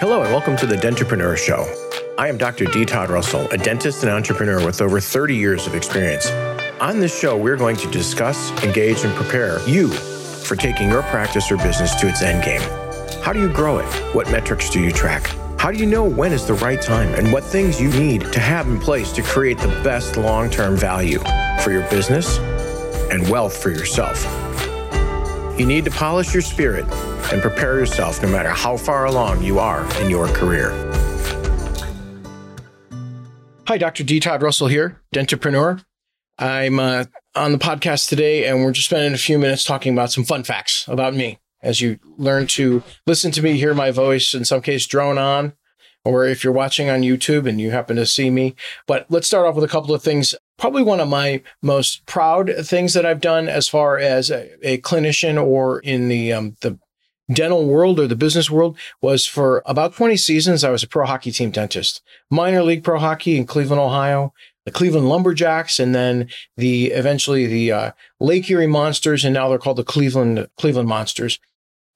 Hello, and welcome to the Dentrepreneur Show. I am Dr. D. Todd Russell, a dentist and entrepreneur with over 30 years of experience. On this show, we're going to discuss, engage, and prepare you for taking your practice or business to its end game. How do you grow it? What metrics do you track? How do you know when is the right time and what things you need to have in place to create the best long term value for your business and wealth for yourself? You need to polish your spirit and prepare yourself no matter how far along you are in your career. Hi, Dr. D. Todd Russell here, Dentrepreneur. I'm uh, on the podcast today, and we're just spending a few minutes talking about some fun facts about me as you learn to listen to me, hear my voice, in some case, drone on, or if you're watching on YouTube and you happen to see me. But let's start off with a couple of things. Probably one of my most proud things that I've done as far as a, a clinician or in the um, the dental world or the business world was for about 20 seasons. I was a pro hockey team dentist, minor league pro hockey in Cleveland, Ohio, the Cleveland Lumberjacks, and then the eventually the uh, Lake Erie Monsters, and now they're called the Cleveland Cleveland Monsters.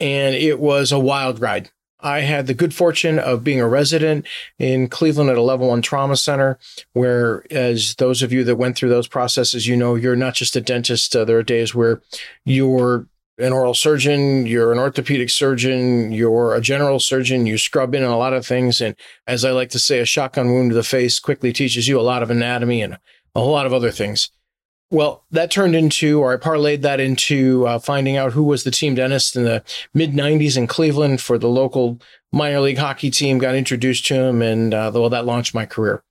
And it was a wild ride. I had the good fortune of being a resident in Cleveland at a level one trauma center, where, as those of you that went through those processes, you know, you're not just a dentist. Uh, there are days where you're an oral surgeon, you're an orthopedic surgeon, you're a general surgeon, you scrub in on a lot of things. And as I like to say, a shotgun wound to the face quickly teaches you a lot of anatomy and a whole lot of other things. Well, that turned into, or I parlayed that into uh, finding out who was the team dentist in the mid 90s in Cleveland for the local minor league hockey team, got introduced to him, and uh, well, that launched my career.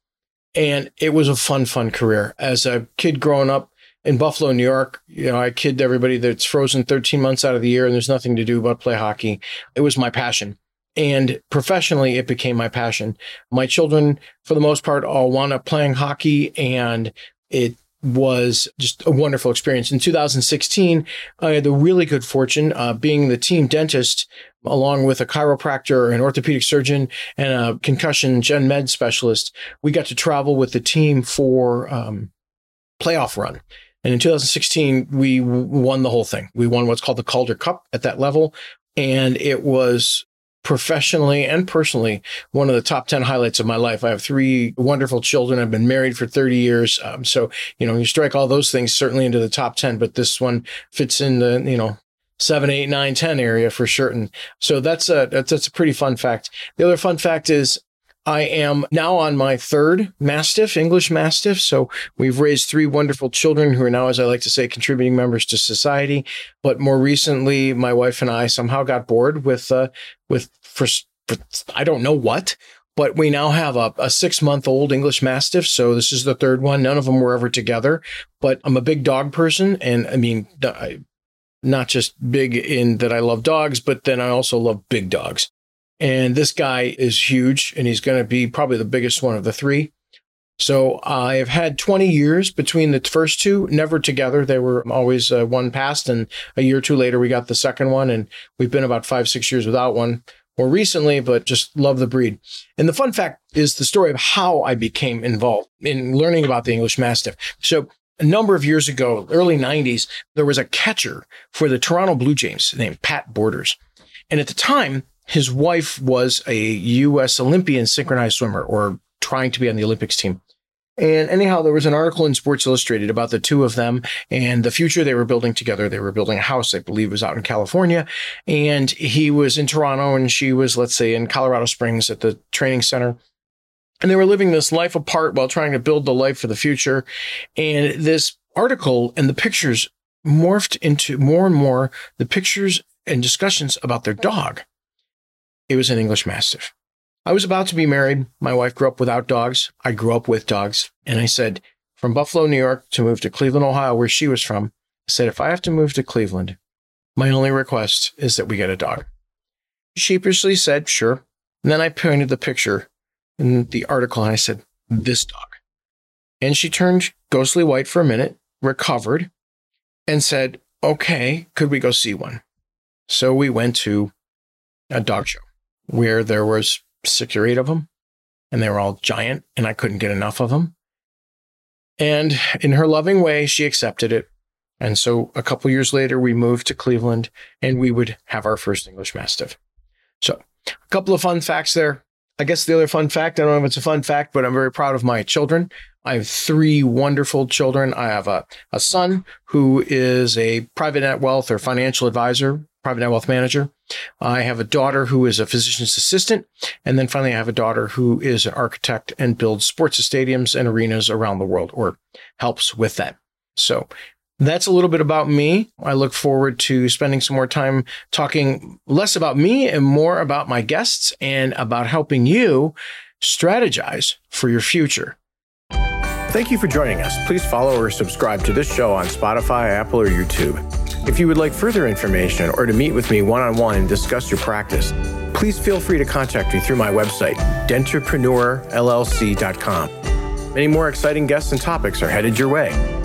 And it was a fun, fun career. As a kid growing up, in Buffalo, New York, you know, I kid everybody that it's frozen 13 months out of the year and there's nothing to do but play hockey. It was my passion. And professionally, it became my passion. My children, for the most part, all wound up playing hockey and it was just a wonderful experience. In 2016, I had the really good fortune uh, being the team dentist along with a chiropractor, an orthopedic surgeon, and a concussion gen med specialist. We got to travel with the team for um, playoff run. And in 2016, we won the whole thing. We won what's called the Calder Cup at that level. And it was professionally and personally one of the top 10 highlights of my life. I have three wonderful children. I've been married for 30 years. Um, so, you know, you strike all those things certainly into the top 10, but this one fits in the, you know, seven, eight, nine, 10 area for certain. So that's a, that's, that's a pretty fun fact. The other fun fact is I am now on my third Mastiff, English Mastiff. So we've raised three wonderful children who are now, as I like to say, contributing members to society. But more recently, my wife and I somehow got bored with, uh, with, for, for I don't know what, but we now have a, a six month old English Mastiff. So this is the third one. None of them were ever together, but I'm a big dog person. And I mean, I, not just big in that I love dogs, but then I also love big dogs. And this guy is huge and he's going to be probably the biggest one of the three. So I've had 20 years between the first two, never together. They were always uh, one passed, and a year or two later, we got the second one, and we've been about five, six years without one more recently, but just love the breed. And the fun fact is the story of how I became involved in learning about the English Mastiff. So a number of years ago, early 90s, there was a catcher for the Toronto Blue Jays named Pat Borders. And at the time, his wife was a U.S. Olympian synchronized swimmer or trying to be on the Olympics team. And anyhow, there was an article in Sports Illustrated about the two of them and the future they were building together. They were building a house, I believe, was out in California. And he was in Toronto and she was, let's say, in Colorado Springs at the training center. And they were living this life apart while trying to build the life for the future. And this article and the pictures morphed into more and more the pictures and discussions about their dog. It was an English Mastiff. I was about to be married. My wife grew up without dogs. I grew up with dogs. And I said, from Buffalo, New York to move to Cleveland, Ohio, where she was from, I said, if I have to move to Cleveland, my only request is that we get a dog. She sheepishly said, sure. And then I pointed the picture in the article and I said, this dog. And she turned ghostly white for a minute, recovered, and said, okay, could we go see one? So we went to a dog show where there was six or eight of them and they were all giant and I couldn't get enough of them. And in her loving way, she accepted it. And so a couple years later, we moved to Cleveland and we would have our first English Mastiff. So a couple of fun facts there. I guess the other fun fact, I don't know if it's a fun fact, but I'm very proud of my children. I have three wonderful children. I have a, a son who is a private net wealth or financial advisor, private net wealth manager. I have a daughter who is a physician's assistant. And then finally, I have a daughter who is an architect and builds sports stadiums and arenas around the world or helps with that. So that's a little bit about me. I look forward to spending some more time talking less about me and more about my guests and about helping you strategize for your future. Thank you for joining us. Please follow or subscribe to this show on Spotify, Apple, or YouTube. If you would like further information or to meet with me one on one and discuss your practice, please feel free to contact me through my website, dentrepreneurllc.com. Many more exciting guests and topics are headed your way.